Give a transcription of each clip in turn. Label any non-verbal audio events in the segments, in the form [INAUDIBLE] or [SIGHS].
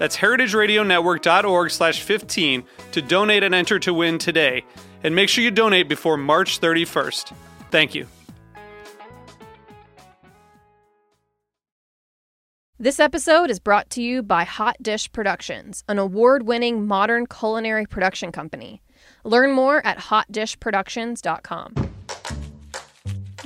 That's heritageradionetwork.org slash 15 to donate and enter to win today. And make sure you donate before March 31st. Thank you. This episode is brought to you by Hot Dish Productions, an award winning modern culinary production company. Learn more at hotdishproductions.com.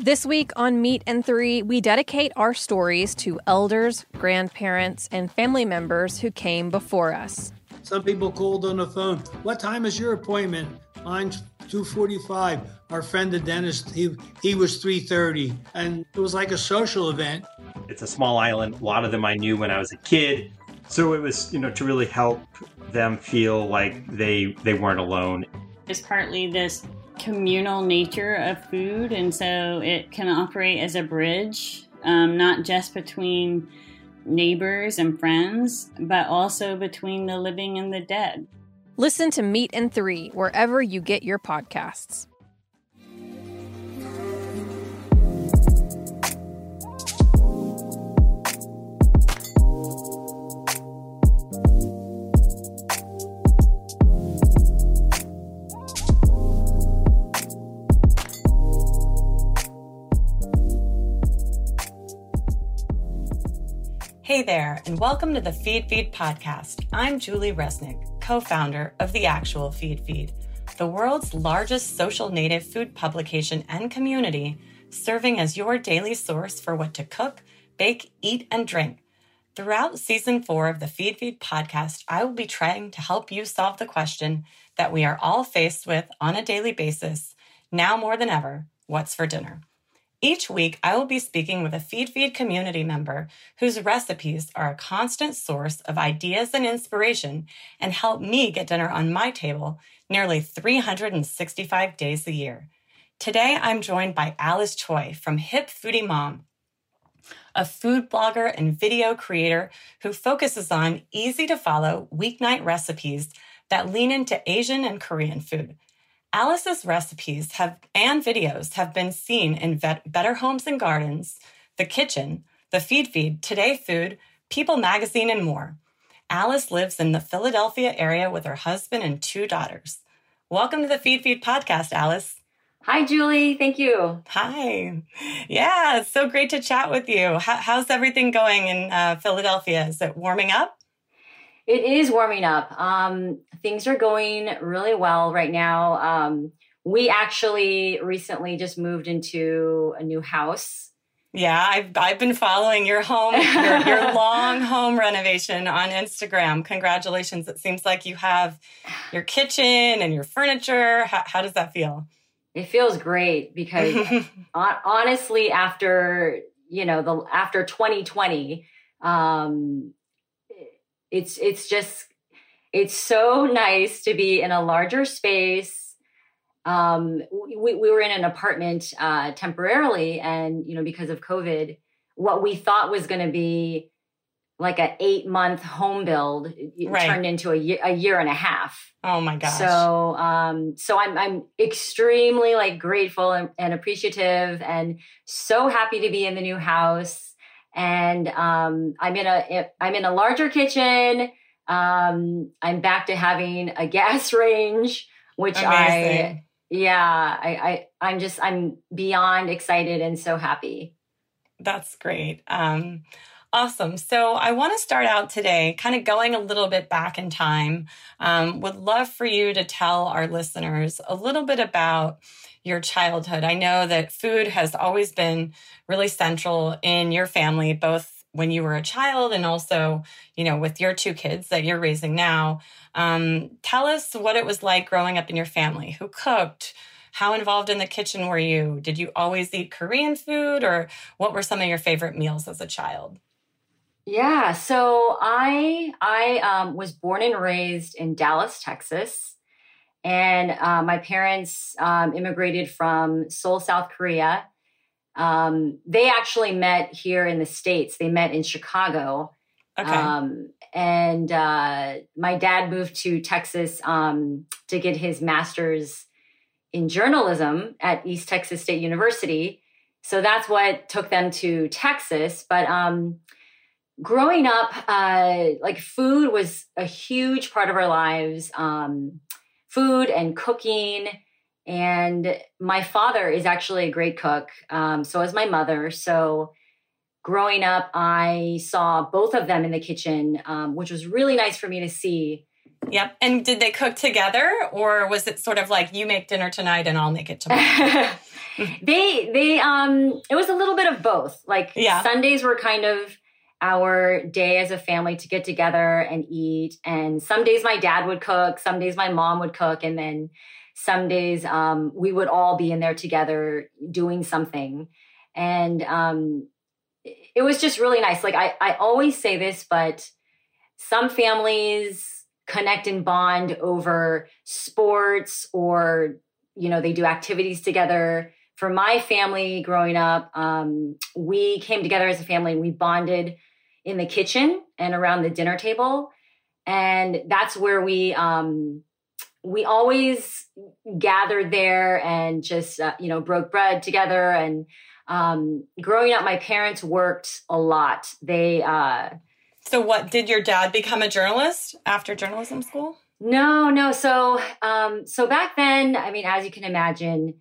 This week on Meat and Three, we dedicate our stories to elders, grandparents, and family members who came before us. Some people called on the phone. What time is your appointment? Mine's 2:45. Our friend the dentist, he he was 3:30, and it was like a social event. It's a small island. A lot of them I knew when I was a kid, so it was you know to really help them feel like they they weren't alone. It's partly this communal nature of food, and so it can operate as a bridge, um, not just between neighbors and friends, but also between the living and the dead. Listen to Meat and Three wherever you get your podcasts. Hey there, and welcome to the Feed Feed podcast. I'm Julie Resnick, co founder of The Actual Feed Feed, the world's largest social native food publication and community, serving as your daily source for what to cook, bake, eat, and drink. Throughout season four of the Feed Feed podcast, I will be trying to help you solve the question that we are all faced with on a daily basis, now more than ever what's for dinner? Each week, I will be speaking with a FeedFeed Feed community member whose recipes are a constant source of ideas and inspiration and help me get dinner on my table nearly 365 days a year. Today, I'm joined by Alice Choi from Hip Foodie Mom, a food blogger and video creator who focuses on easy to follow weeknight recipes that lean into Asian and Korean food. Alice's recipes have and videos have been seen in Vet, Better Homes and Gardens, The Kitchn, The Feed Feed, Today Food, People Magazine, and more. Alice lives in the Philadelphia area with her husband and two daughters. Welcome to the Feed Feed podcast, Alice. Hi, Julie. Thank you. Hi. Yeah, it's so great to chat with you. How, how's everything going in uh, Philadelphia? Is it warming up? It is warming up. Um, things are going really well right now. Um, we actually recently just moved into a new house. Yeah, I've I've been following your home, your, your [LAUGHS] long home renovation on Instagram. Congratulations! It seems like you have your kitchen and your furniture. How, how does that feel? It feels great because [LAUGHS] honestly, after you know the after 2020, um, it's it's just it's so nice to be in a larger space. Um, we, we were in an apartment uh, temporarily and you know because of covid what we thought was going to be like a eight month home build right. turned into a year, a year and a half. Oh my gosh. So um so i'm i'm extremely like grateful and, and appreciative and so happy to be in the new house and um, I'm in a I'm in a larger kitchen. Um, I'm back to having a [LAUGHS] gas range, which Amazing. I yeah I, I I'm just I'm beyond excited and so happy. That's great. Um, Awesome. So I want to start out today kind of going a little bit back in time. Um, would love for you to tell our listeners a little bit about your childhood. I know that food has always been really central in your family, both when you were a child and also, you know, with your two kids that you're raising now. Um, tell us what it was like growing up in your family. Who cooked? How involved in the kitchen were you? Did you always eat Korean food or what were some of your favorite meals as a child? Yeah, so I I um, was born and raised in Dallas, Texas, and uh, my parents um, immigrated from Seoul, South Korea. Um, they actually met here in the states. They met in Chicago, Okay. um, and uh, my dad moved to Texas um, to get his master's in journalism at East Texas State University. So that's what took them to Texas. But um, growing up, uh, like food was a huge part of our lives. Um, food and cooking. And my father is actually a great cook. Um, so is my mother. So growing up, I saw both of them in the kitchen, um, which was really nice for me to see. Yep. And did they cook together or was it sort of like you make dinner tonight and I'll make it tomorrow? [LAUGHS] they they um it was a little bit of both. Like Yeah. Sundays were kind of our day as a family to get together and eat. And some days my dad would cook, some days my mom would cook, and then some days um, we would all be in there together doing something. And um, it was just really nice. Like I, I always say this, but some families connect and bond over sports or you know they do activities together for my family growing up um, we came together as a family and we bonded in the kitchen and around the dinner table and that's where we um, we always gathered there and just uh, you know broke bread together and um, growing up my parents worked a lot they uh, so what did your dad become a journalist after journalism school? No, no. So, um, so back then, I mean, as you can imagine,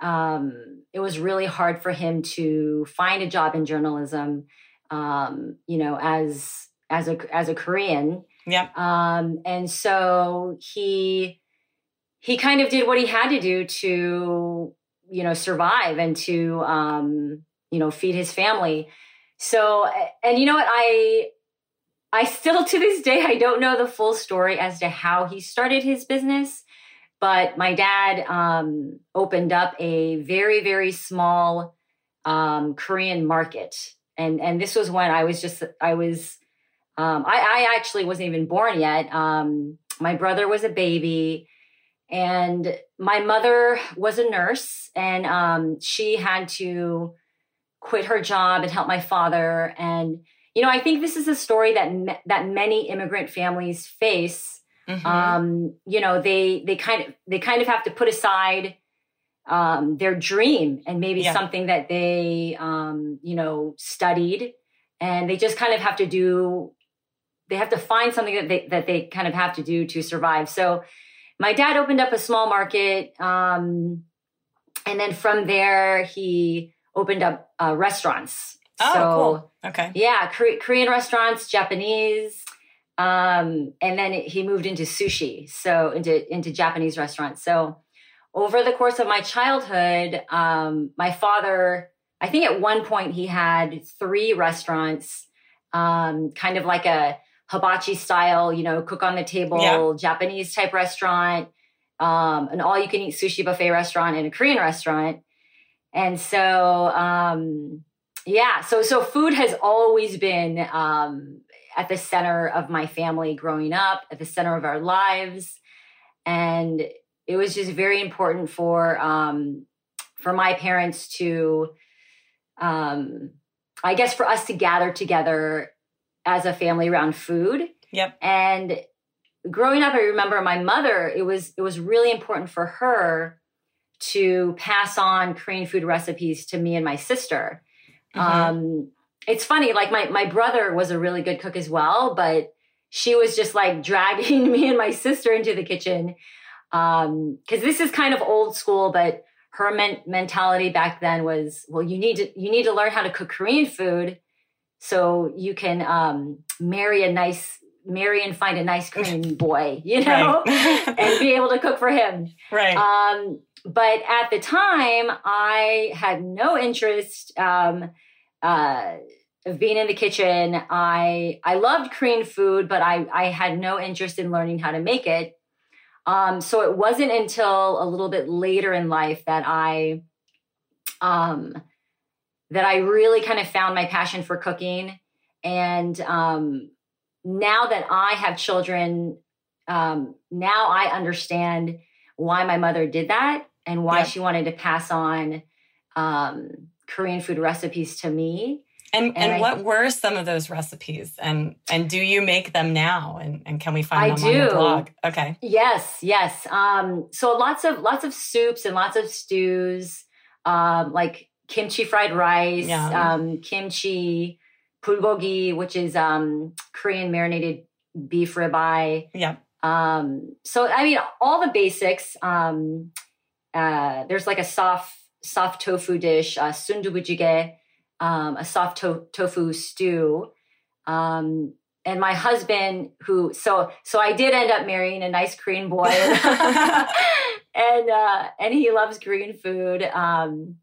um, it was really hard for him to find a job in journalism. Um, you know, as as a as a Korean, Yep. um, and so he he kind of did what he had to do to you know survive and to um, you know feed his family. So, and you know what I I still to this day I don't know the full story as to how he started his business, but my dad um, opened up a very very small um, Korean market, and and this was when I was just I was um, I, I actually wasn't even born yet. Um, my brother was a baby, and my mother was a nurse, and um, she had to quit her job and help my father and you know, I think this is a story that me- that many immigrant families face. Mhm. Um, you know, they they kind of they kind of have to put aside um, their dream and maybe Yeah. something that they um, you know studied, and they just kind of have to do. They have to find something that they that they kind of have to do to survive. So, my dad opened up a small market, um, and then from there he opened up uh, restaurants. oh, so, cool. Okay. yeah, Kore- Korean restaurants, Japanese, um, and then he moved into sushi, so into into Japanese restaurants. So over the course of my childhood, um, my father, I think at one point he had three restaurants, um, kind of like a hibachi style, you know, cook on the table, Yeah. Japanese type restaurant, um, an all you can eat sushi buffet restaurant, and a Korean restaurant. And so, um, yeah, so so food has always been um, at the center of my family growing up, at the center of our lives, and it was just very important for um, for my parents to, um, I guess, for us to gather together as a family around food. Yep. And growing up, I remember my mother. It was it was really important for her to pass on Korean food recipes to me and my sister. Mhm. Um, it's funny, like my my brother was a really good cook as well, but she was just like [LAUGHS] dragging me and my sister into the kitchen because this is kind of old school, but her men- mentality back then was, well, you need to you need to learn how to cook Korean food so you can um, marry a nice marry and find a nice [LAUGHS] Korean boy, you know, Right. [LAUGHS] and be able to cook for him. right. Um, but at the time, I had no interest um, uh, of being in the kitchen. I I loved Korean food, but I I had no interest in learning how to make it. Um, so it wasn't until a little bit later in life that I um, that I really kind of found my passion for cooking. And um, now that I have children, um, now I understand why my mother did that and why Yeah. she wanted to pass on um, Korean food recipes to me. And and and I- what were some of those recipes? And and do you make them now? And and can we find I them on your do. blog? Okay. Yes, yes. Um, so lots of lots of soups and lots of stews, um, like kimchi fried rice, um, kimchi bulgogi, which is um, Korean marinated beef ribeye. Yeah. Um, so I mean, all the basics. Um, uh, there's like a soft soft tofu dish, uh, sundubujjigae, um, a soft to- tofu stew. Um, and my husband, who so so I did end up marrying a nice Korean boy, [LAUGHS] and uh, and he loves Korean food. Um,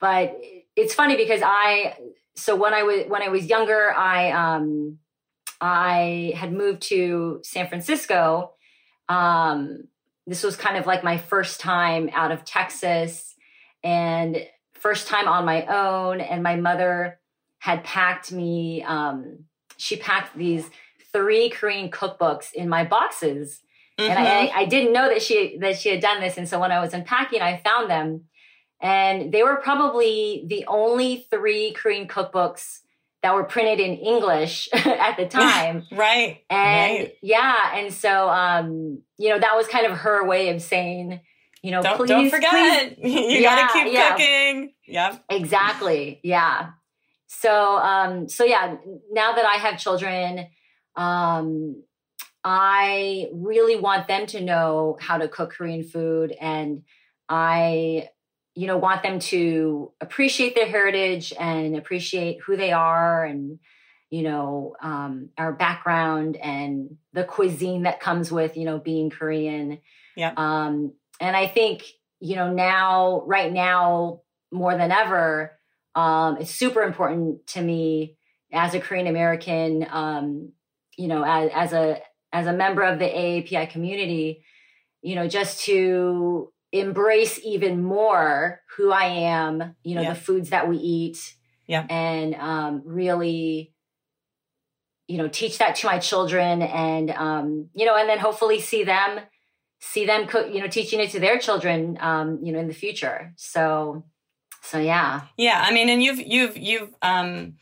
but it's funny because I so when I was when I was younger, I um, I had moved to San Francisco. Um, this was kind of like my first time out of Texas and first time on my own. And my mother had packed me, um, she packed these three Korean cookbooks in my boxes. And Mhm. I, I didn't know that she that she had done this. And so when I was unpacking, I found them. And they were probably the only three Korean cookbooks that were printed in English [LAUGHS] at the [LAUGHS] time. right. And right. yeah, and so um, you know, that was kind of her way of saying, you know, Don't please don't please- forget. [LAUGHS] you Yeah, gotta keep yeah. cooking. Yep. exactly. Yeah. So um, so yeah, now that I have children, um, I really want them to know how to cook Korean food and I you know want them to appreciate their heritage and appreciate who they are and you know um, our background and the cuisine that comes with you know being Korean. yeah Um, and I think you know now, right now, more than ever, um, it's super important to me as a Korean American. Um, you know, as, as a as a member of the AAPI community, you know, just to embrace even more who I am. You know, Yeah. the foods that we eat. Yeah. And um, really you know teach that to my children and um you know and then hopefully see them see them cook you know teaching it to their children um you know in the future so so yeah Yeah, I mean, and you've you've you've um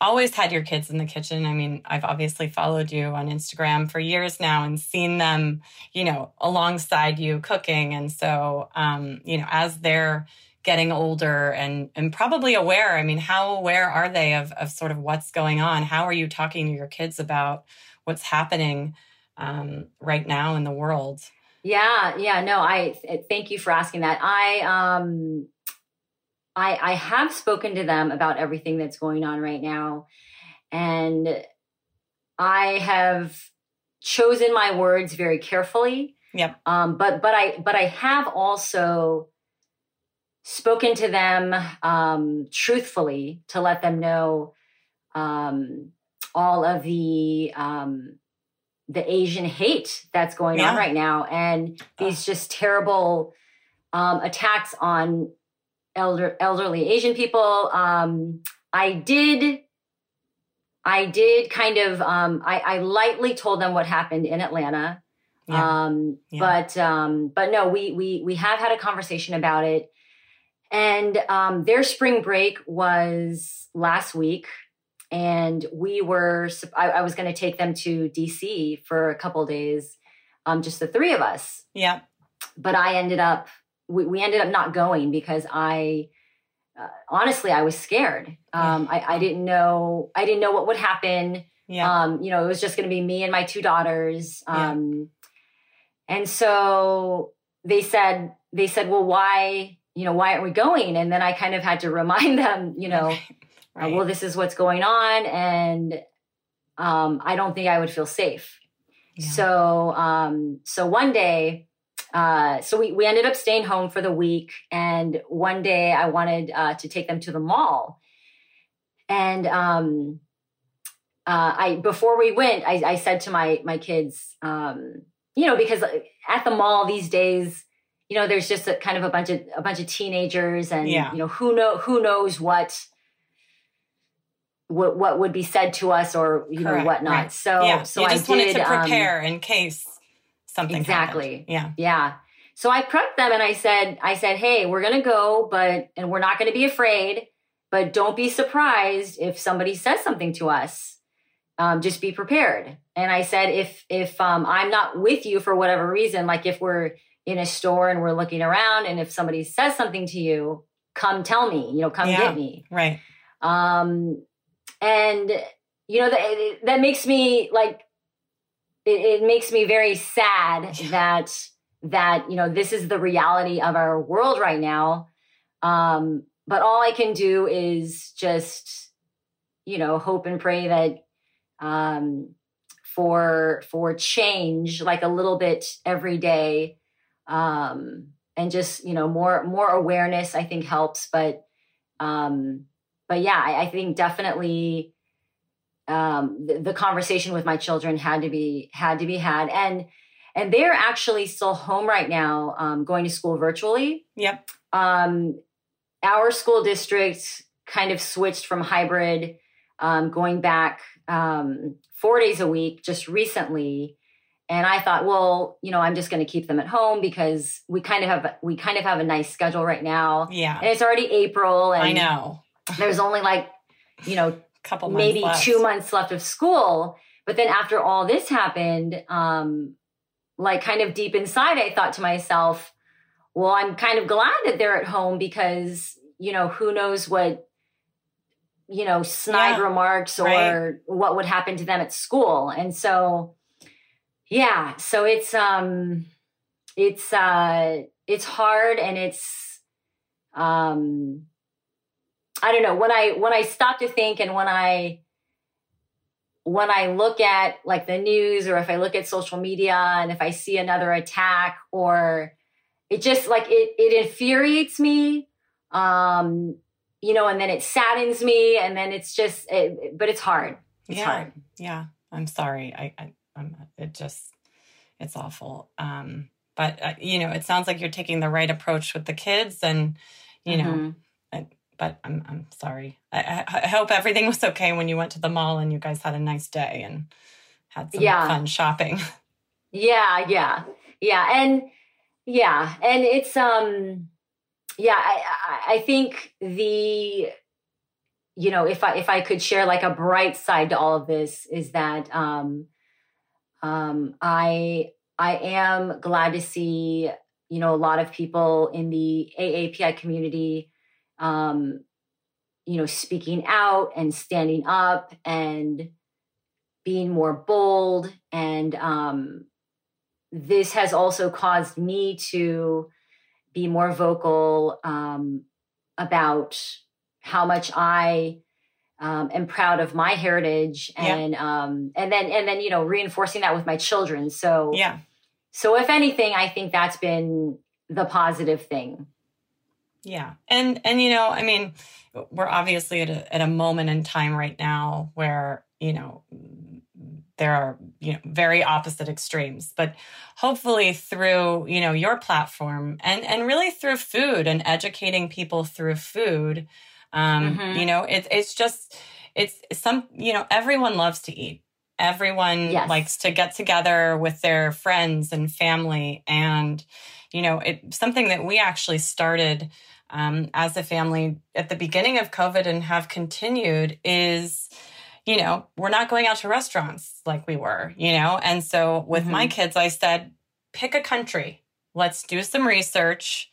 always had your kids in the kitchen. I mean, I've obviously followed you on Instagram for years now and seen them, you know, alongside you cooking. And so um, you know, as they're getting older and and probably aware, I mean, how aware are they of of sort of what's going on? How are you talking to your kids about what's happening um right now in the world? Yeah yeah no i th- thank you for asking that i um i i have spoken to them about everything that's going on right now and i have chosen my words very carefully Yeah. um but but i but i have also spoken to them um truthfully to let them know um all of the um the asian hate that's going Yeah. on right now and these just terrible um attacks on elder elderly asian people um i did i did kind of um i i lightly told them what happened in atlanta Yeah. um Yeah. but um but no we we we have had a conversation about it and um their spring break was last week and we were I, I was going to take them to dc for a couple days um just the three of us yeah. but i ended up we, we ended up not going because i uh, honestly i was scared um I, I didn't know i didn't know what would happen Yeah. um, you know, it was just going to be me and my two daughters. Yeah. Um, and so they said, they said, well, why, you know, why aren't we going? And then I kind of had to remind [LAUGHS] them, you know, right. uh, well, this is what's going on, and um, I don't think I would feel safe. Yeah. So, um, so one day, uh, so we, we ended up staying home for the week. And one day I wanted uh, to take them to the mall. And um, uh, I before we went, I, I said to my my kids, um, you know, because at the mall these days, you know, there's just a kind of a bunch of a bunch of teenagers, and yeah. you know, who know who knows what what what would be said to us or you Correct, know whatnot. Right. So yeah. so you just I wanted did, to um, prepare um, in case something exactly. Happened. Yeah, yeah. So I prepped them and I said I said, hey, we're gonna go, but and we're not gonna be afraid, but don't be surprised if somebody says something to us. Um, just be prepared. And I said, if if um, I'm not with you for whatever reason, like if we're in a store and we're looking around, and if somebody says something to you, come tell me. You know, come yeah, get me. Right. Um, and you know that that makes me like it, it makes me very sad that that you know this is the reality of our world right now. Um but all i can do is just you know hope and pray that um for for change like a little bit every day. Um and just you know more more awareness i think helps. But um but yeah, I, I think definitely um, the, the, conversation with my children had to be had to be had, and and they're actually still home right now, um, going to school virtually. Yep. Um, our school district kind of switched from hybrid, um, going back um, four days a week just recently. And I thought, well, you know, I'm just going to keep them at home because we kind of have we kind of have a nice schedule right now. Yeah, and it's already April. And I know there's only like, you know, couple maybe left. two months left of school. But then after all this happened, um, like kind of deep inside, I thought to myself, well, I'm kind of glad that they're at home because, you know, who knows what, you know, snide yeah, remarks or right. what would happen to them at school. And so, yeah, so it's, um, it's, uh, it's hard and it's, um, I don't know. When I when I stop to think and when I when I look at like the news or if I look at social media and if I see another attack or it just like it it infuriates me um you know and then it saddens me and then it's just it, but it's hard. It's yeah. hard. yeah. I'm sorry. I, I i'm it just it's awful. Um but uh, you know it sounds like you're taking the right approach with the kids and you mm-hmm. know but I'm I'm sorry. I, I, hope everything was okay when you went to the mall and you guys had a nice day and had some yeah. fun shopping. [LAUGHS] Yeah, yeah, yeah, and yeah, and it's um, yeah. I I think the you know if I if I could share like a bright side to all of this is that um, um, I I am glad to see you know a lot of people in the AAPI community um, you know, speaking out and standing up and being more bold. And um, this has also caused me to be more vocal um, about how much I um, am proud of my heritage, and yeah. um, and then and then you know reinforcing that with my children. So yeah. So if anything, I think that's been the positive thing. Yeah. And and you know, I mean, we're obviously at a at a moment in time right now where, you know, there are, you know, very opposite extremes, but hopefully through, you know, your platform and and really through food and educating people through food, um, mm-hmm. you know, it's it's just it's some, you know, everyone loves to eat. Everyone yes. likes to get together with their friends and family and you know, it's something that we actually started um, as a family at the beginning of COVID and have continued is, you know, we're not going out to restaurants like we were, you know? And so with mm-hmm. my kids, I said, pick a country, let's do some research.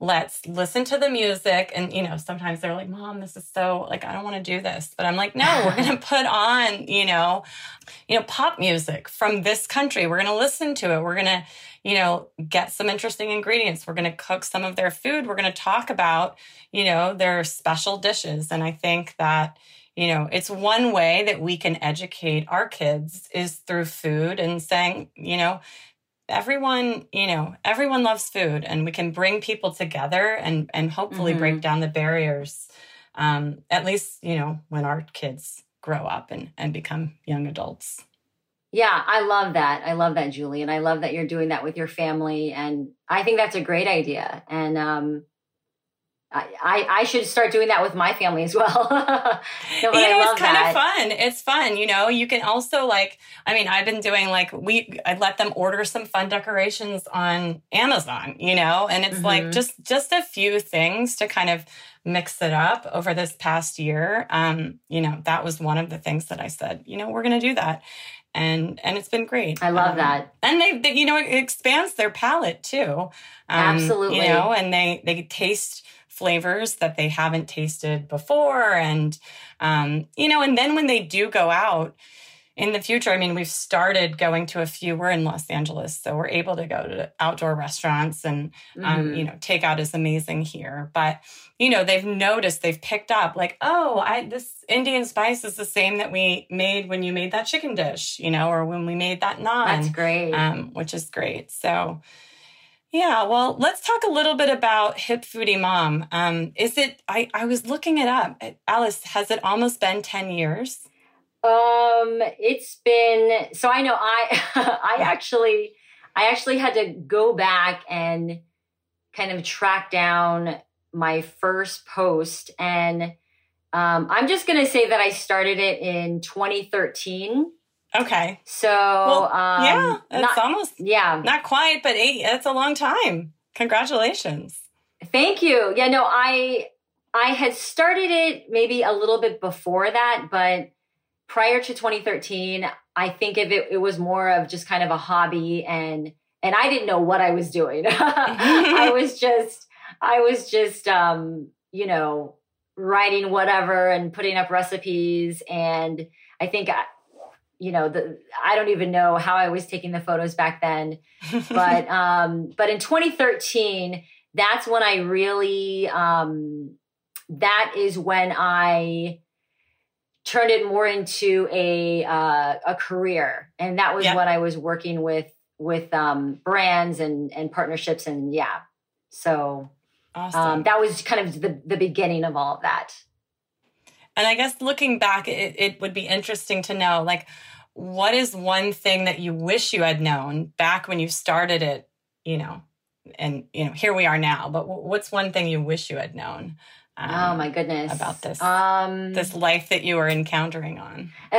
Let's listen to the music. And you know sometimes they're like mom this is so like i don't want to do this. But i'm like no we're going [LAUGHS] to put on you know you know pop music from this country. We're going to listen to it. We're going to you know get some interesting ingredients. We're going to cook some of their food. We're going to talk about you know their special dishes. And i think that you know it's one way that we can educate our kids is through food and saying you know everyone you know everyone loves food and we can bring people together and and hopefully mm-hmm. break down the barriers um, at least you know when our kids grow up and and become young adults. Yeah i love that. I love that julie and i love that you're doing that with your family and i think that's a great idea. And um I, I should start doing that with my family as well. [LAUGHS] no, you know, it's kind that. of fun. It's fun. You know, you can also like, I mean, I've been doing like, we, I let them order some fun decorations on Amazon, you know, and it's mm-hmm. like just, just a few things to kind of mix it up over this past year. Um, you know, that was one of the things that I said, you know, we're going to do that. And, and it's been great. I love um, that. And they, they, you know, it expands their palate too. Um, Absolutely. You know, and they, they taste, flavors that they haven't tasted before. And, um, you know, and then when they do go out, in the future, I mean, we've started going to a few. We're in Los Angeles, so we're able to go to outdoor restaurants, and um, mm-hmm. you know, takeout is amazing here. But you know, they've noticed, they've picked up, like, oh, I this Indian spice is the same that we made when you made that chicken dish, you know, or when we made that naan. That's great, um, which is great. So yeah, well, let's talk a little bit about Hip Foodie Mom. Um, is it? I I was looking it up. Alice, has it almost been ten years? Um, it's been. So I know I [LAUGHS] I actually I actually had to go back and kind of track down my first post, and um, I'm just gonna say that I started it in 2013. Okay. So well, um, yeah, it's not, almost yeah, not quite, but eight. That's a long time. Congratulations. Thank you. Yeah, no, I I had started it maybe a little bit before that, but prior to 2013, I think of it it was more of just kind of a hobby and and I didn't know what I was doing. [LAUGHS] I [LAUGHS] was just I was just um, you know, writing whatever and putting up recipes and I think I, you know the i don't even know how i was taking the photos back then but [LAUGHS] um but in 2013 that's when i really um that is when i turned it more into a uh, a career and that was yeah. when i was working with with um brands and and partnerships and yeah so awesome. um that was kind of the the beginning of all of that and I guess looking back, it, it would be interesting to know like, what is one thing that you wish you had known back when you started it, you know, and, you know, here we are now, but what's one thing you wish you had known? Um, oh my goodness. About this, um, this life that you were encountering on. [LAUGHS]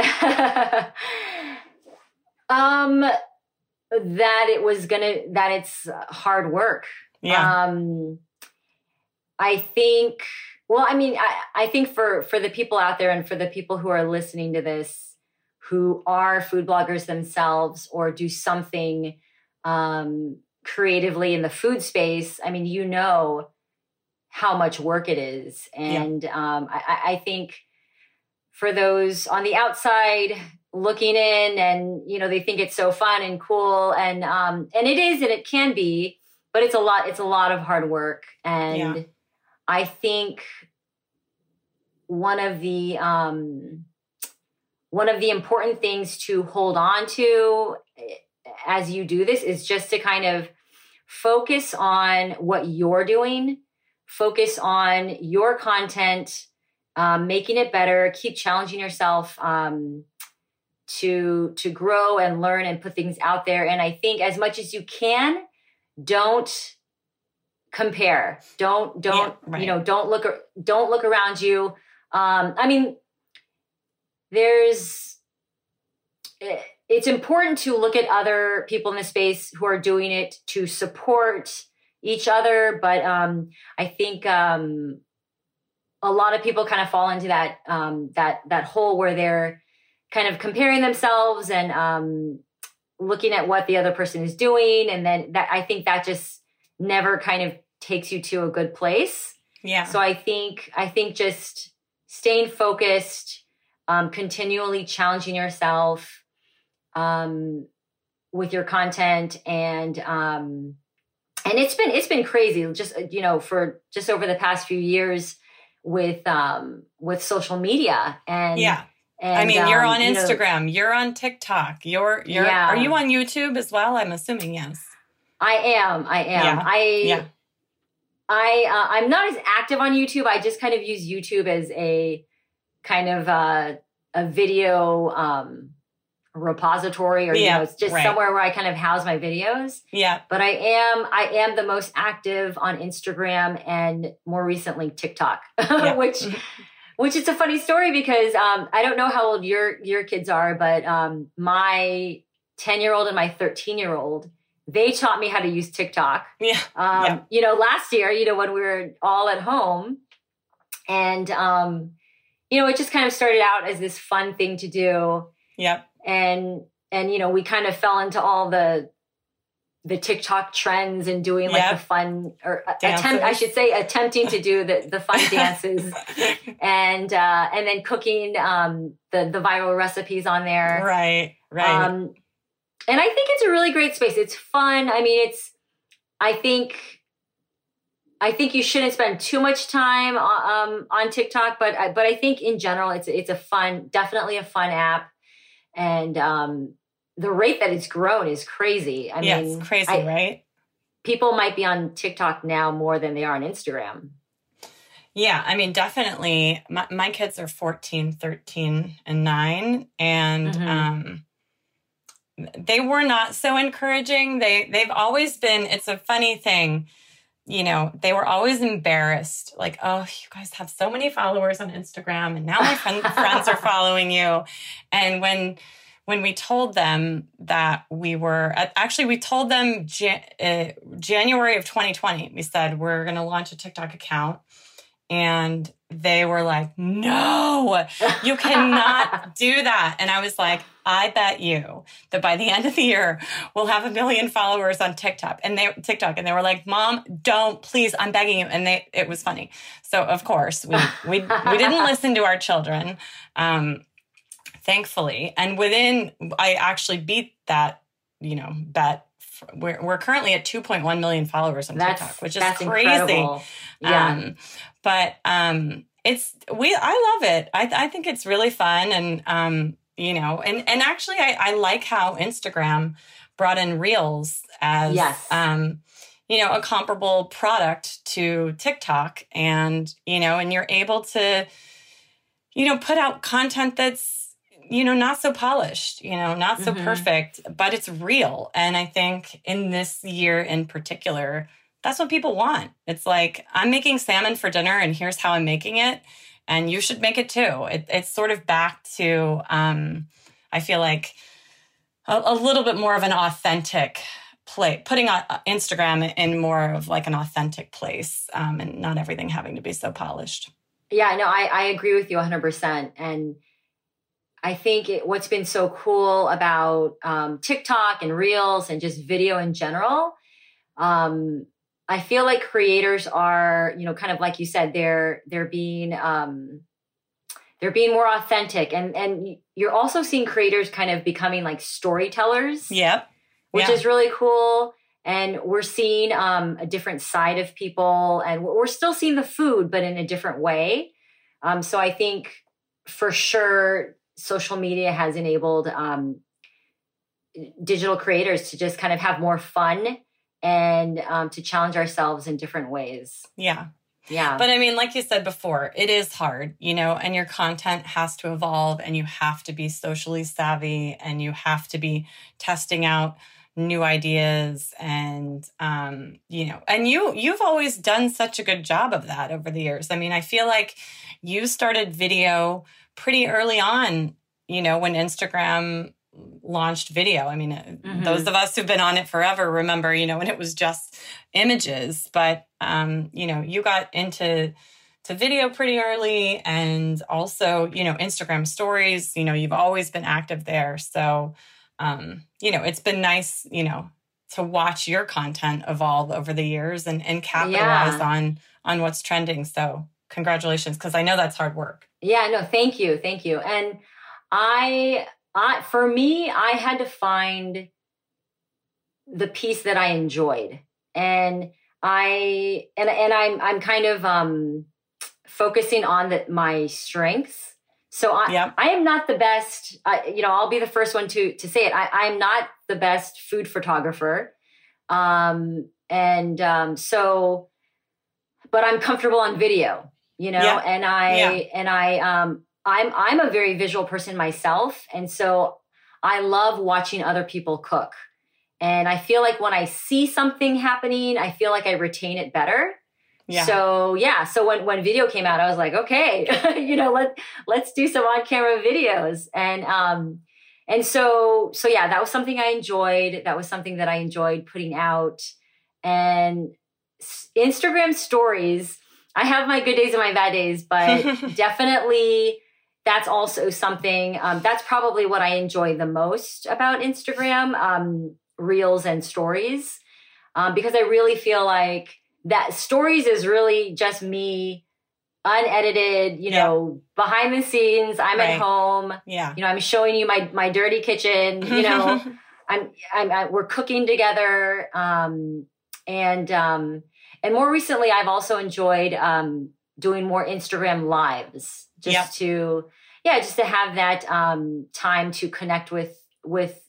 um, that it was gonna, that it's hard work. Yeah. Um, I think well, I mean, I, I think for for the people out there and for the people who are listening to this, who are food bloggers themselves or do something um, creatively in the food space, I mean, you know how much work it is, and yeah. um, I, I think for those on the outside looking in and you know they think it's so fun and cool and um and it is and it can be but it's a lot it's a lot of hard work and yeah. I think one of the um, one of the important things to hold on to eh, as you do this is just to kind of focus on what you're doing, focus on your content, um, making it better, keep challenging yourself um, to to grow and learn and put things out there. And I think as much as you can, don't compare. Don't don't yeah, right. you know don't look don't look around you. Um i mean there's eh, it's important to look at other people in the space who are doing it to support each other but um i think um a lot of people kind of fall into that um that that hole where they're kind of comparing themselves and um looking at what the other person is doing. And then that i think that just never kind of takes you to a good place. Yeah. So I think I think just staying focused, um, continually challenging yourself um, with your content, and um, and it's been it's been crazy. Just you know, for just over the past few years with um, with social media and yeah. And, I mean, you're um, on you know, Instagram, you're on TikTok, you're you're Yeah. are you on YouTube as well? I'm assuming yes. I am. I am. Yeah. I. Yeah. I. Uh, I'm not as active on YouTube. I just kind of use YouTube as a kind of uh, a video um, repository, or you Yeah, know, it's just right. somewhere where I kind of house my videos. Yeah. But I am. I am the most active on Instagram and more recently TikTok, [LAUGHS] Yeah. which. Which is a funny story because um, I don't know how old your your kids are, but um, my ten year old and my thirteen year old they taught me how to use TikTok. Yeah. Um, Yeah. You know, last year, you know, when we were all at home, and um, you know, it just kind of started out as this fun thing to do, Yep. and and you know, we kind of fell into all the the TikTok trends and doing like the fun or uh, attempt, I should say, attempting to do the the fun [LAUGHS] dances and uh, and then cooking um, the the viral recipes on there. right. Right. Um, and I think it's a really great space. It's fun. I mean, it's. I think. I think you shouldn't spend too much time um, on TikTok, but I- but I think in general, it's it's a fun, definitely a fun app, and um, the rate that it's grown is crazy. I yeah, mean, it's crazy, I- right? people might be on TikTok now more than they are on Instagram. Yeah, I mean, definitely. My, my kids are 14, 13, and 9. And Mhm. um, they were not so encouraging. They, they've always been, it's a funny thing. You know, they were always embarrassed, like, oh, you guys have so many followers on Instagram, and now my friend, [LAUGHS] friends are following you. And when when we told them that we were actually we told them Jan, uh, January of 2020 we said we're going to launch a TikTok account and they were like no you cannot [LAUGHS] do that and I was like I bet you that by the end of the year we'll have a million followers on TikTok and they TikTok and they were like mom don't please I'm begging you and they it was funny so of course we we we didn't [LAUGHS] listen to our children um thankfully. And within, I actually beat that, you know, bet. We're, we're currently at 2.1 million followers on That's TikTok, which is crazy. incredible. Yeah. Um, but um, it's we I love it. I I think it's really fun, and um, you know, and and actually, I I like how Instagram brought in Reels as Yes. um, you know, a comparable product to TikTok, and you know, and you're able to, you know, put out content that's you know not so polished you know not so Mhm. perfect but it's real and i think in this year in particular that's what people want it's like i'm making salmon for dinner and here's how i'm making it and you should make it too it, it's sort of back to um, i feel like a, a little bit more of an authentic play putting on instagram in more of like an authentic place um, and not everything having to be so polished Yeah, no, I, I agree with you 100%. And I think it, what's been so cool about um, TikTok and Reels and just video in general, um, I feel like creators are, you know, kind of like you said, they're they're being um, they're being more authentic, and and you're also seeing creators kind of becoming like storytellers yep which Yeah. is really cool. And we're seeing um, a different side of people, and we're we're still seeing the food, but in a different way. Um, so I think for sure, social media has enabled um, digital creators to just kind of have more fun and um, to challenge ourselves in different ways. yeah Yeah. But I mean, like you said before, it is hard, you know, and your content has to evolve and you have to be socially savvy and you have to be testing out new ideas and um you know and you you've always done such a good job of that over the years i mean i feel like you started video pretty early on you know when instagram launched video i mean Mhm. those of us who've been on it forever remember you know when it was just images but um you know you got into to video pretty early and also you know instagram stories you know you've always been active there so um you know it's been nice you know to watch your content evolve over the years and, and capitalize yeah. on on what's trending. So congratulations, because I know that's hard work. Yeah, no, thank you. Thank you. And I I for me, I had to find the piece that I enjoyed. And I and and I'm I'm kind of um focusing on the, my strengths. So I yep. I am not the best. I, you know, I'll be the first one to to say it. I, I'm not the best food photographer, um, and um, so, but I'm comfortable on video. You know, yep. and I yeah. and I um I'm I'm a very visual person myself, and so I love watching other people cook. And I feel like when I see something happening, I feel like I retain it better. Yeah. So yeah, so when when video came out, I was like, okay, [LAUGHS] you know, let let's do some on camera videos, and um, and so so yeah, that was something I enjoyed. That was something that I enjoyed putting out, and Instagram stories. I have my good days and my bad days, but [LAUGHS] definitely that's also something um, that's probably what I enjoy the most about Instagram. Um, reels and stories um, because I really feel like that stories is really just me unedited, you yeah. know, behind the scenes. I'm right. at home. Yeah. You know, I'm showing you my my dirty kitchen, [LAUGHS] you know. I'm, I'm I, we're cooking together um and um and more recently I've also enjoyed um doing more Instagram lives just yep. to yeah, just to have that um time to connect with with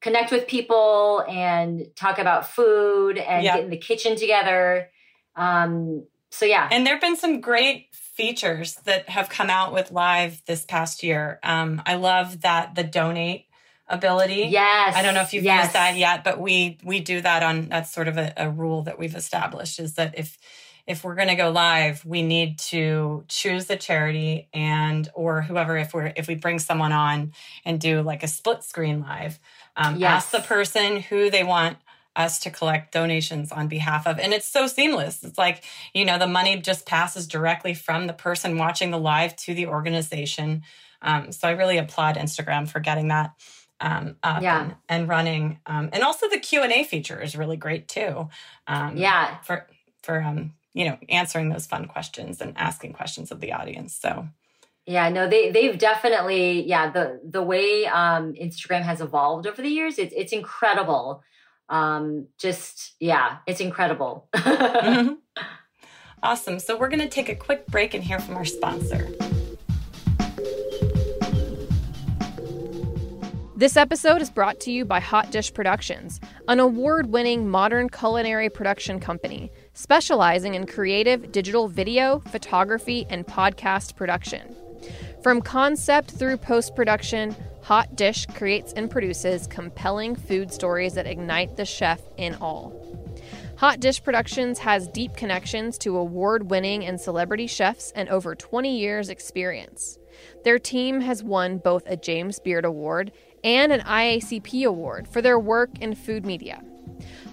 connect with people and talk about food and get in the kitchen together. Um, so yeah. And there have been some great features that have come out with live this past year. Um, I love that the donate ability. Yes. I don't know if you've yes. used that yet, but we we do that on that's sort of a, a rule that we've established is that if if we're going to go live, we need to choose the charity and or whoever if we're if we bring someone on and do like a split screen live um, yes. Ask the person who they want us to collect donations on behalf of. And it's so seamless. It's like, you know, the money just passes directly from the person watching the live to the organization. Um, so I really applaud Instagram for getting that um, up yeah. and, and, running. Um, and also the Q&A feature is really great too. Um, yeah. For, for, um, you know, answering those fun questions and asking questions of the audience. So yeah, no, they they've definitely yeah the the way um, Instagram has evolved over the years, it's it's incredible. Um, just yeah, it's incredible. [LAUGHS] mm-hmm. Awesome. So we're going to take a quick break and hear from our sponsor. This episode is brought to you by Hot Dish Productions, an award winning modern culinary production company specializing in creative digital video, photography, and podcast production. From concept through post production, Hot Dish creates and produces compelling food stories that ignite the chef in all. Hot Dish Productions has deep connections to award winning and celebrity chefs and over 20 years' experience. Their team has won both a James Beard Award and an IACP Award for their work in food media.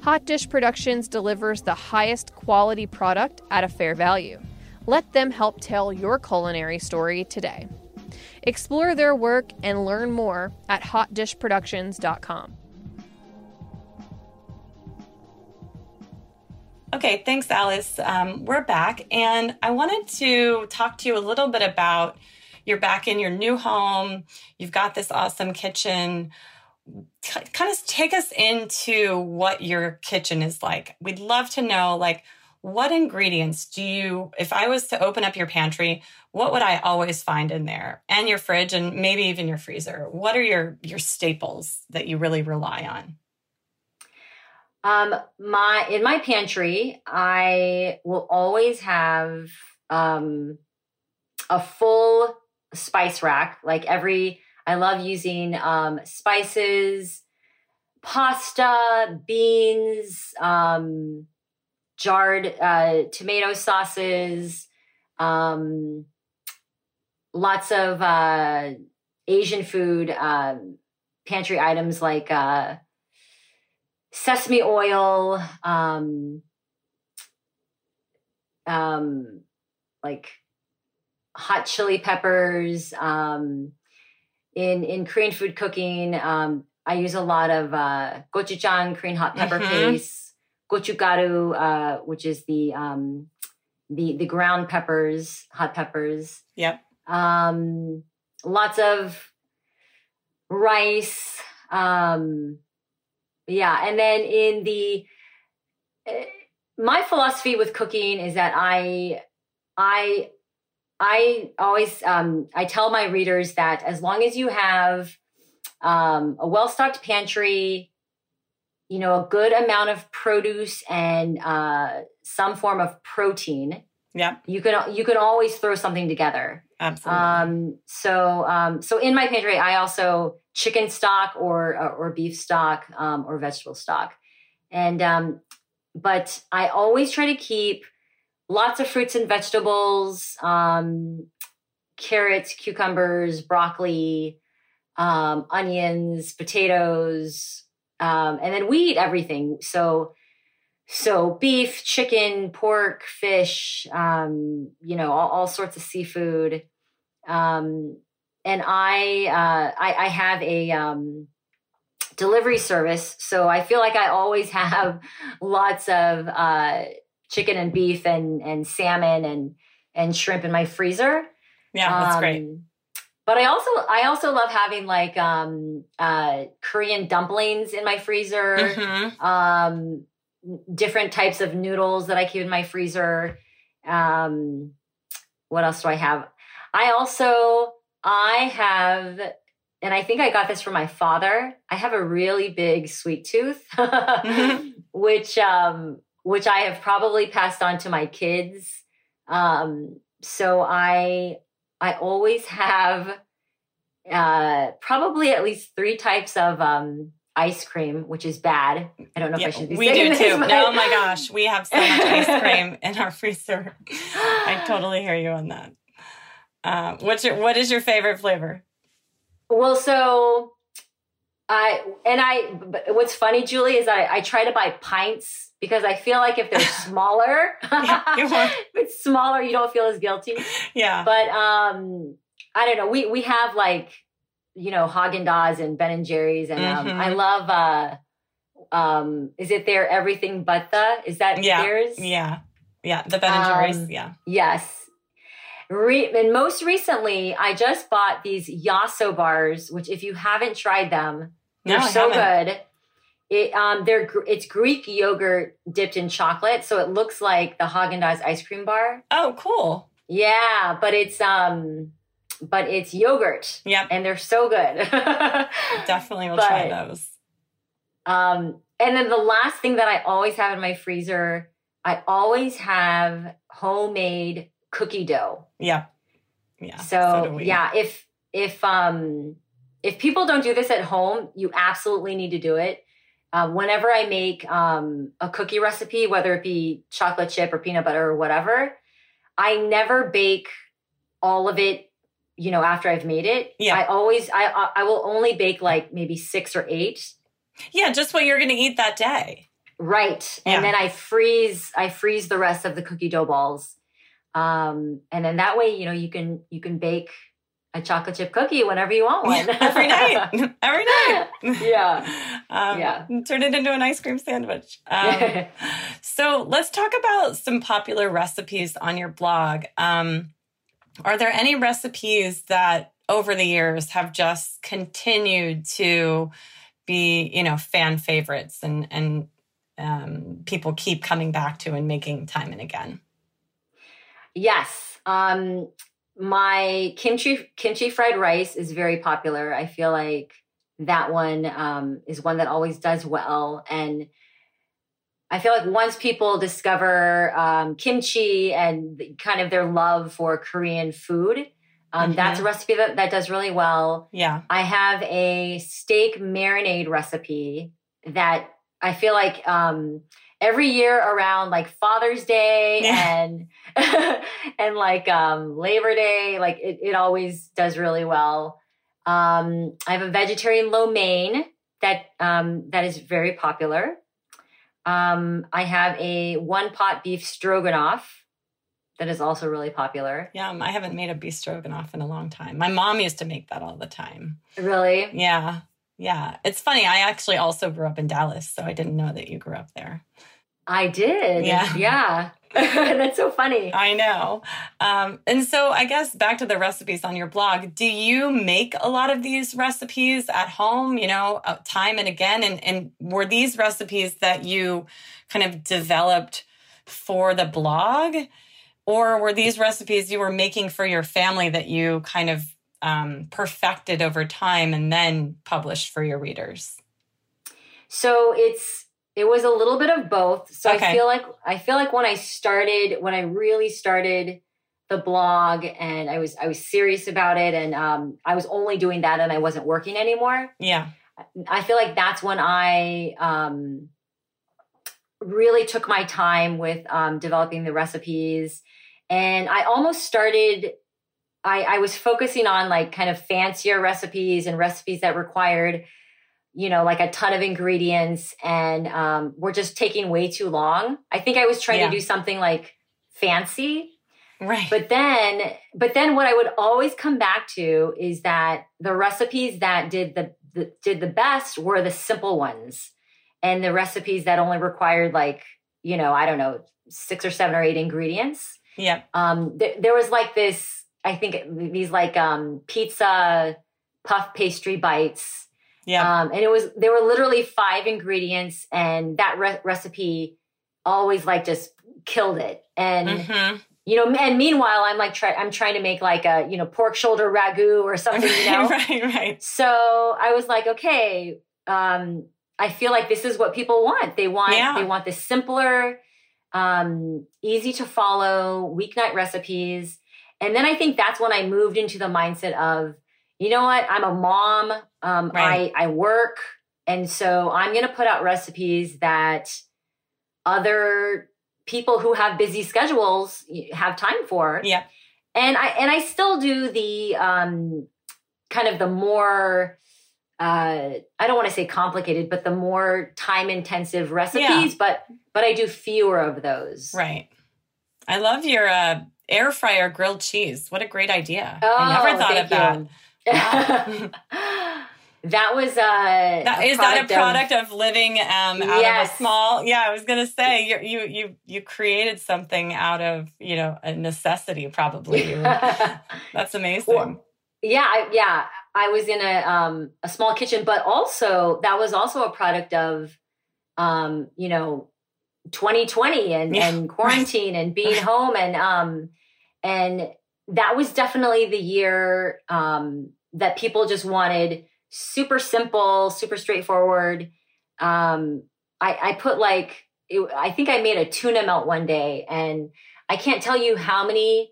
Hot Dish Productions delivers the highest quality product at a fair value. Let them help tell your culinary story today. Explore their work and learn more at hotdishproductions.com. Okay, thanks, Alice. Um, we're back, and I wanted to talk to you a little bit about you're back in your new home. You've got this awesome kitchen. Kind of take us into what your kitchen is like. We'd love to know, like, what ingredients do you, if I was to open up your pantry, what would I always find in there? And your fridge and maybe even your freezer. What are your your staples that you really rely on? Um, my in my pantry, I will always have um a full spice rack. Like every I love using um spices, pasta, beans, um jarred uh, tomato sauces, um, lots of uh, Asian food um, pantry items like uh, sesame oil, um, um, like hot chili peppers. Um, in in Korean food cooking, um, I use a lot of uh, gochujang, Korean hot pepper Mhm. paste, gochugaru, uh, which is the um, the the ground peppers, hot peppers. Yep. Um, lots of rice. Um, yeah, and then in the eh, my philosophy with cooking is that I I I always um, I tell my readers that as long as you have um, a well stocked pantry, you know, a good amount of produce and uh, some form of protein, Yeah, you can you can always throw something together. Absolutely. Um, so um, so in my pantry, I also chicken stock or or, or beef stock um, or vegetable stock, and um, but I always try to keep lots of fruits and vegetables, um, carrots, cucumbers, broccoli, um, onions, potatoes, um, and then we eat everything. So so beef, chicken, pork, fish, um, you know, all, all sorts of seafood. Um, and I, uh, I, I have a um, delivery service, so I feel like I always [LAUGHS] have lots of uh, chicken and beef and and salmon and and shrimp in my freezer. yeah, that's great. Um, But I also I also love having like um, uh, Korean dumplings in my freezer Mhm. um, different types of noodles that I keep in my freezer. Um, what else do I have? I also I have, and I think I got this from my father. I have a really big sweet tooth, [LAUGHS] which um, which I have probably passed on to my kids. Um, so I I always have uh, probably at least three types of um, ice cream, which is bad. I don't know if I should be we saying do this, too. but- Oh my gosh, we have so much ice cream in our freezer. I [GASPS] totally hear you on that. Uh, what's your what is your favorite flavor? Well, so I and I. But what's funny, Julie, is I I try to buy pints because I feel like if they're [LAUGHS] smaller, [LAUGHS] if it's smaller, you don't feel as guilty. Yeah. But um, I don't know. We we have like you know Haagen Dazs and Ben and Jerry's, and um, Mhm. I love. uh um, is it their everything but the? Is that Yeah, theirs? Yeah. Yeah. The Ben and Jerry's. Um, Yeah. Yes. Re- and most recently, I just bought these Yasso bars, which if you haven't tried them, they're I so good. It um they're it's Greek yogurt dipped in chocolate, so it looks like the Haagen Dazs ice cream bar. Oh, cool. Yeah, but it's um but it's yogurt Yep. and they're so good. [LAUGHS] Definitely will try those. Um, and then the last thing that I always have in my freezer, I always have homemade cookie dough. Yeah. Yeah. So, we. yeah, if if um if people don't do this at home, you absolutely need to do it. Uh, whenever I make um, a cookie recipe, whether it be chocolate chip or peanut butter or whatever, I never bake all of it. You know, after I've made it, Yeah. I always I I- I will only bake like maybe six or eight, Yeah, just what you're going to eat that day. right? Yeah. And then I freeze I freeze the rest of the cookie dough balls, um, and then that way, you know, you can you can bake a chocolate chip cookie whenever you want one [LAUGHS] Every night. [LAUGHS] Every night. Yeah. [LAUGHS] Um, Yeah. Turn it into an ice cream sandwich. Um, so let's talk about some popular recipes on your blog. Um, are there any recipes that over the years have just continued to be, you know, fan favorites and and um, people keep coming back to and making time and again? Yes. Um my kimchi kimchi fried rice is very popular. I feel like that one um is one that always does well and I feel like once people discover um, kimchi and kind of their love for Korean food, um, that's a recipe that, that does really well. Yeah. I have a steak marinade recipe that I feel like um, every year around like Father's Day [LAUGHS] Yeah. and [LAUGHS] and like um, Labor Day, like it, it always does really well. Um, I have a vegetarian lo mein that um, that is very popular. Um, I have a one pot beef stroganoff that is also really popular. Yeah. I haven't made a beef stroganoff in a long time. My mom used to make that all the time. Really, Yeah. Yeah. It's funny. I actually also grew up in Dallas, so I didn't know that you grew up there. I did. Yeah. Yeah. [LAUGHS] That's so funny. I know. Um, and so I guess back to the recipes on your blog, do you make a lot of these recipes at home, you know, uh, time and again? And, and were these recipes that you kind of developed for the blog? Or were these recipes you were making for your family that you kind of um, perfected over time and then published for your readers? So it's it was a little bit of both. So Okay. I feel like I feel like when I started, when I really started the blog, and I was I was serious about it, and um, I was only doing that, and I wasn't working anymore. Yeah. I feel like that's when I um, really took my time with um, developing the recipes. And I almost started, I, I was focusing on like kind of fancier recipes and recipes that required, you know, like a ton of ingredients and um, were just taking way too long. I think I was trying Yeah. to do something like fancy Right. but then but then what i would always come back to is that the recipes that did the, the did the best were the simple ones and the recipes that only required like you know i don't know six or seven or eight ingredients Yeah. um th- there was like this i think these like um pizza puff pastry bites Yeah. um, and it was there were literally five ingredients and that re- recipe always like just killed it and hmm you know and meanwhile i'm like try, i'm trying to make like a you know pork shoulder ragu or something you [LAUGHS] know right. Right. so i was like okay um i feel like this is what people want they want Yeah. they want the simpler um easy to follow weeknight recipes and then i think that's when i moved into the mindset of you know what i'm a mom um Right. i i work and so i'm going to put out recipes that other people who have busy schedules have time for Yeah. and i and i still do the um kind of the more uh i don't want to say complicated but the more time intensive recipes but but i do fewer of those Right. I love your uh, air fryer grilled cheese. What a great idea. Oh, I never thought thank of that. [LAUGHS] that was uh That, is that a product of, living um, out of a small? Yeah, I was gonna say you you you you created something out of you know a necessity [LAUGHS] probably. That's amazing. Well, yeah I, yeah i was in a um a small kitchen but also that was also a product of um you know 2020 and Yeah, and quarantine and being [LAUGHS] home and um and that was definitely the year um that people just wanted super simple super straightforward um i i put like it, i think i made a tuna melt one day and i can't tell you how many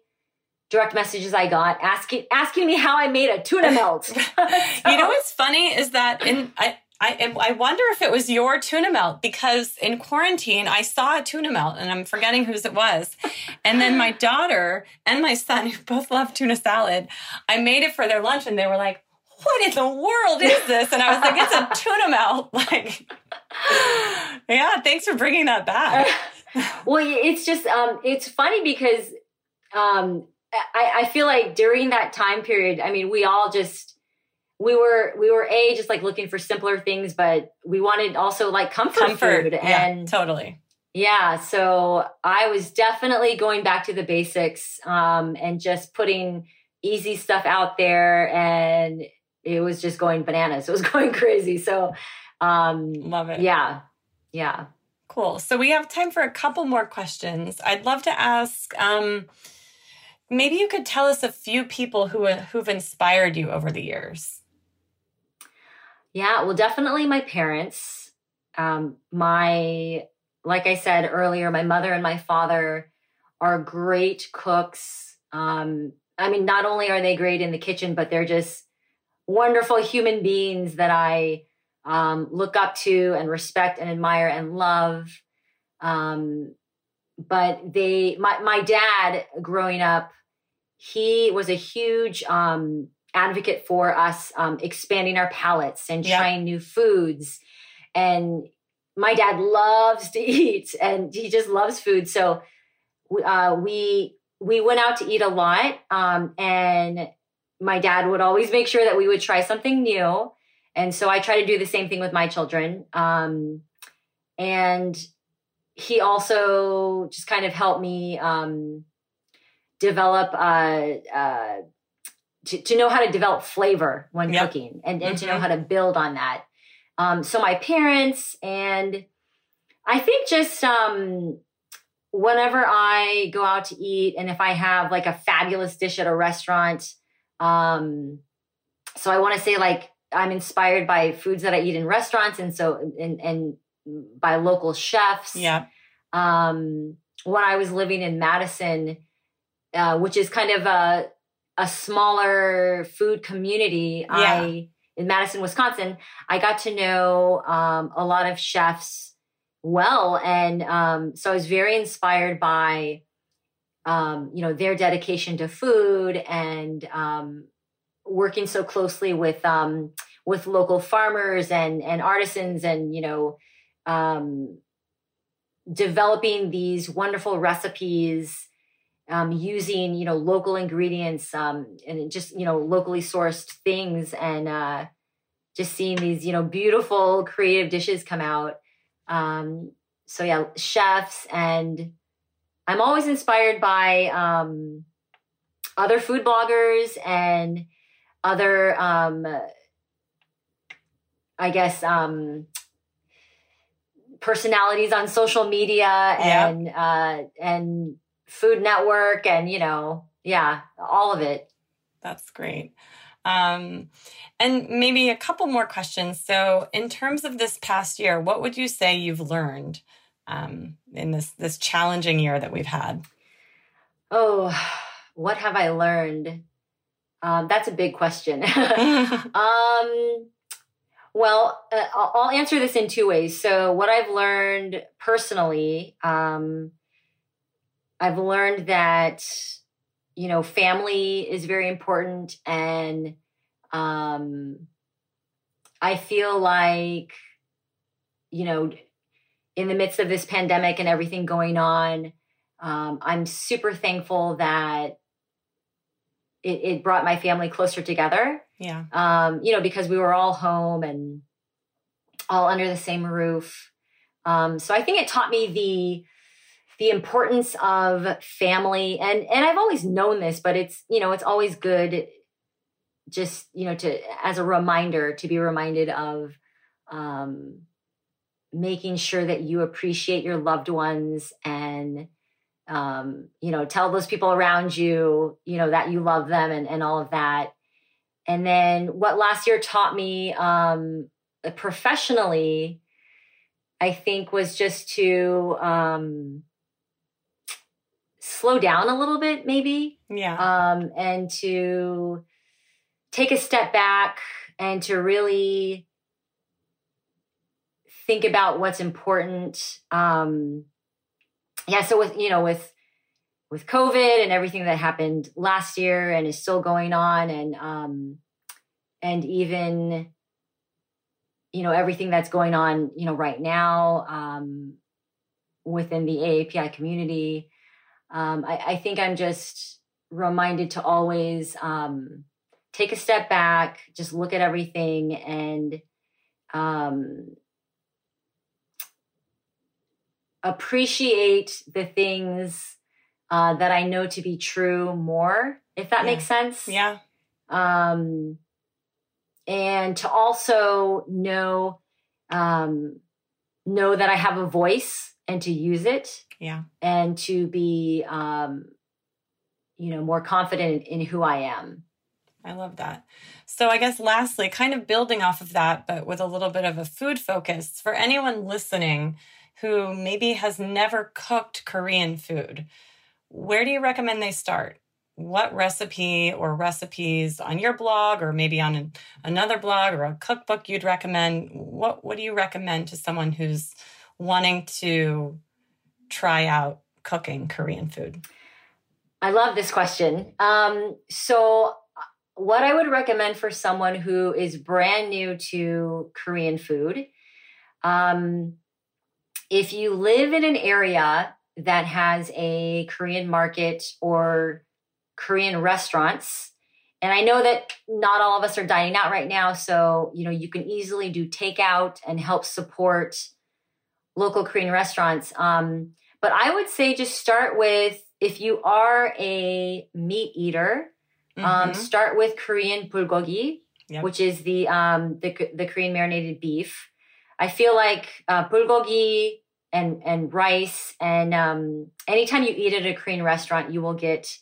direct messages i got asking asking me how i made a tuna melt [LAUGHS] you know what's funny is that in I. I, I wonder if it was your tuna melt because in quarantine I saw a tuna melt and I'm forgetting whose it was. And then my daughter and my son, who both love tuna salad, I made it for their lunch and they were like, What in the world is this? And I was like, It's a tuna melt. [LAUGHS] Like, yeah, thanks for bringing that back. [LAUGHS] well it's just um it's funny because um I, I feel like during that time period i mean we all just we were we were a just like looking for simpler things but we wanted also like comfort, Comfort. food Yeah, and totally. yeah so i was definitely going back to the basics um and just putting easy stuff out there and it was just going bananas [LAUGHS] it was going crazy so um Love it. yeah yeah Cool. So we have time for a couple more questions. I'd love to ask um, maybe you could tell us a few people who who've inspired you over the years. Yeah, well, definitely my parents. Um, my, like I said earlier, my mother and my father are great cooks. Um, I mean, not only are they great in the kitchen, but they're just wonderful human beings that I um, look up to and respect and admire and love. Um, but they, my my dad, growing up, he was a huge um, advocate for us um, expanding our palates and Yeah. trying new foods. And my dad loves to [LAUGHS] eat, and he just loves food. So we- uh, we we went out to eat a lot, um, and my dad would always make sure that we would try something new. and so I try to do the same thing with my children. Um, and he also just kind of helped me um, develop uh, uh, to, to know how to develop flavor when yep. cooking and, and mm-hmm. to know mm-hmm. how to build on that. Um, so my parents and I think just um, whenever I go out to eat and if I have like a fabulous dish at a restaurant, um, so I want to say like I'm inspired by foods that I eat in restaurants and so and and by local chefs. Yeah. Um, when I was living in Madison, uh, which is kind of a a smaller food community, yeah. I in Madison, Wisconsin, I got to know um, a lot of chefs well, and um, so I was very inspired by um, you know their dedication to food and um, working so closely with um, with local farmers and and artisans and you know um, developing these wonderful recipes um, using you know local ingredients um, and just you know locally sourced things and uh, just seeing these you know beautiful creative dishes come out. Um, so yeah chefs and i'm always inspired by um, other food bloggers and other um, i guess um, personalities on social media and uh, and Food Network and you know, yeah, all of it. That's great. Um, and maybe a couple more questions. So, in terms of this past year, what would you say you've learned um, in this this challenging year that we've had? Oh, [SIGHS] what have I learned? Um, that's a big question. [LAUGHS] [LAUGHS] um, well, uh, I'll answer this in two ways. So, what I've learned personally, um, I've learned that you know family is very important, and um, I feel like you know in the midst of this pandemic and everything going on, um, I'm super thankful that it, it brought my family closer together yeah. Um, you know, because we were all home and all under the same roof. Um, so I think it taught me the importance of family and and I've always known this, but it's, you know, it's always good just, you know, to as a reminder to be reminded of um making sure that you appreciate your loved ones and um, you know, tell those people around you, you know, that you love them and, and all of that. And then what last year taught me um, professionally, I think, was just to um, slow down a little bit, maybe. Yeah. Um, and to take a step back and to really think about what's important. Um, yeah. So with you know with with COVID and everything that happened last year and is still going on, and um, and even you know everything that's going on, you know, right now um, within the AAPI community. Um, I, I think I'm just reminded to always um, take a step back, just look at everything, and um, appreciate the things uh, that I know to be true more, if that yeah. makes sense. Yeah. Um, and to also know um, know that I have a voice and to use it. Yeah. And to be um, you know more confident in who I am. I love that. So, I guess lastly, kind of building off of that, but with a little bit of a food focus for anyone listening who maybe has never cooked Korean food, where do you recommend they start? What recipe or recipes on your blog or maybe on an, another blog or a cookbook you'd recommend? What, what do you recommend to someone who's wanting to try out cooking Korean food? I love this question. Um, so, what I would recommend for someone who is brand new to Korean food, um, if you live in an area that has a Korean market or Korean restaurants and I know that not all of us are dining out right now. So, you know, you can easily do takeout and help support local Korean restaurants. Um, but I would say just start with if you are a meat eater, um, mm-hmm. um, start with Korean bulgogi, yep. which is the, um, the the Korean marinated beef. I feel like uh, bulgogi and and rice and um, anytime you eat at a Korean restaurant, you will get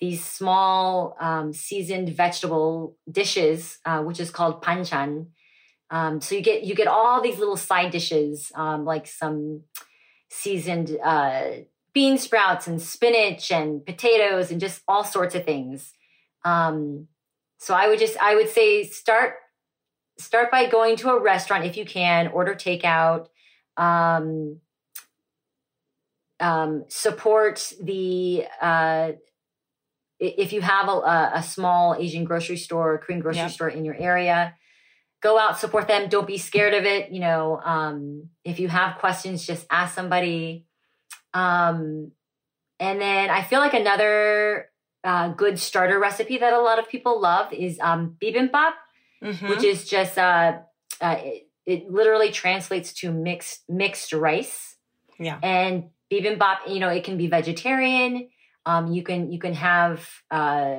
these small um, seasoned vegetable dishes, uh, which is called banchan. Um, so you get you get all these little side dishes, um, like some seasoned uh, bean sprouts and spinach and potatoes and just all sorts of things. Um, so I would just I would say start start by going to a restaurant if you can, order takeout. Um, um, support the uh, if you have a, a, small Asian grocery store, Korean grocery yep. store in your area, go out, support them. Don't be scared of it. You know, um, if you have questions, just ask somebody. Um, and then I feel like another uh, good starter recipe that a lot of people love is um, bibimbap, mm-hmm. which is just uh, uh, it, it literally translates to mixed mixed rice. Yeah. And bibimbap, you know, it can be vegetarian. Um, you can you can have uh,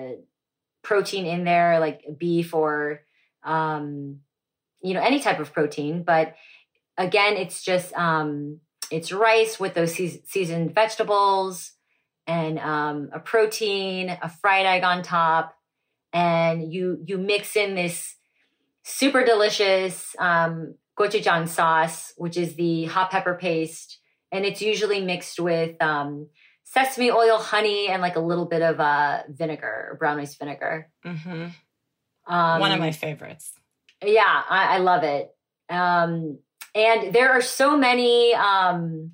protein in there like beef or um, you know any type of protein, but again, it's just um, it's rice with those seasoned vegetables and um, a protein, a fried egg on top, and you you mix in this super delicious um, gochujang sauce, which is the hot pepper paste and it's usually mixed with um, sesame oil, honey, and like a little bit of uh, vinegar, brown rice vinegar. Mm-hmm. Um, One of my favorites. Yeah, I, I love it. Um, and there are so many um,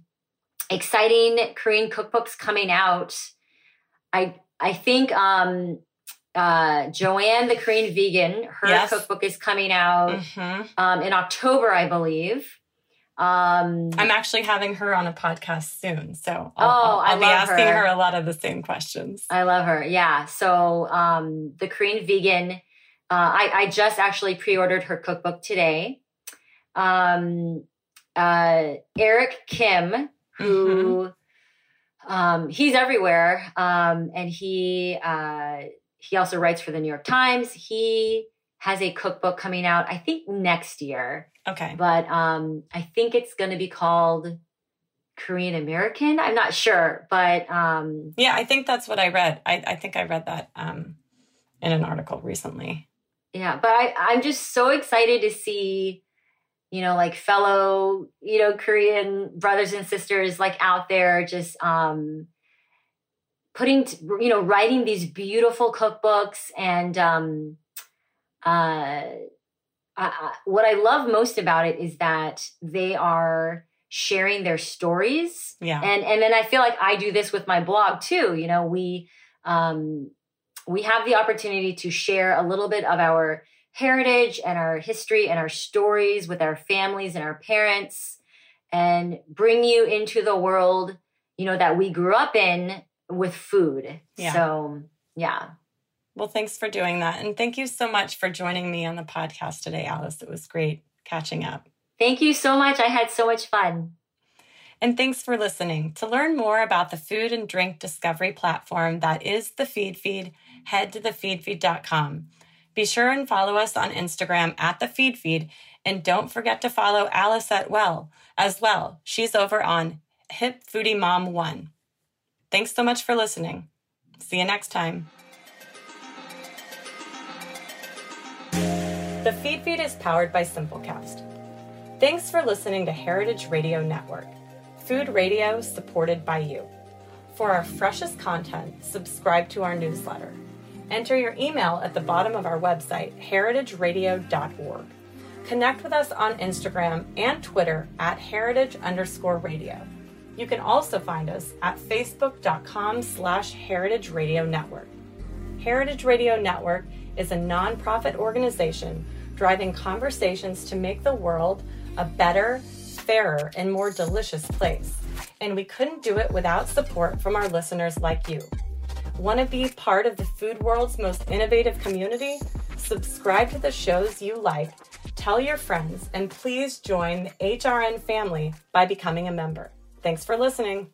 exciting Korean cookbooks coming out. I I think um, uh, Joanne, the Korean vegan, her yes. cookbook is coming out mm-hmm. um, in October, I believe. Um, I'm actually having her on a podcast soon, so I'll, oh, I'll, I'll be asking her. her. a lot of the same questions. I love her. Yeah. So um, the Korean vegan, uh, I, I just actually pre-ordered her cookbook today. Um, uh, Eric Kim, who mm-hmm. um, he's everywhere, um, and he uh, he also writes for the New York Times. He has a cookbook coming out, I think next year. Okay. But um, I think it's going to be called Korean American. I'm not sure, but um, yeah, I think that's what I read. I, I think I read that um, in an article recently. Yeah, but I, I'm just so excited to see, you know, like fellow, you know, Korean brothers and sisters like out there just um, putting, you know, writing these beautiful cookbooks and um, uh, I, what I love most about it is that they are sharing their stories. Yeah. And and then I feel like I do this with my blog too. You know, we um we have the opportunity to share a little bit of our heritage and our history and our stories with our families and our parents and bring you into the world, you know, that we grew up in with food. Yeah. So, yeah. Well, thanks for doing that. And thank you so much for joining me on the podcast today, Alice. It was great catching up. Thank you so much. I had so much fun. And thanks for listening. To learn more about the food and drink discovery platform that is the Feedfeed, head to thefeedfeed.com. Be sure and follow us on Instagram at the Feedfeed, and don't forget to follow Alice at Well as well. She's over on Hip Foodie Mom One. Thanks so much for listening. See you next time. The Feedfeed is powered by Simplecast. Thanks for listening to Heritage Radio Network, food radio supported by you. For our freshest content, subscribe to our newsletter. Enter your email at the bottom of our website, heritageradio.org. Connect with us on Instagram and Twitter at heritage underscore radio. You can also find us at facebook.com slash heritage radio network. Heritage Radio Network is a nonprofit organization driving conversations to make the world a better, fairer, and more delicious place. And we couldn't do it without support from our listeners like you. Want to be part of the food world's most innovative community? Subscribe to the shows you like, tell your friends, and please join the HRN family by becoming a member. Thanks for listening.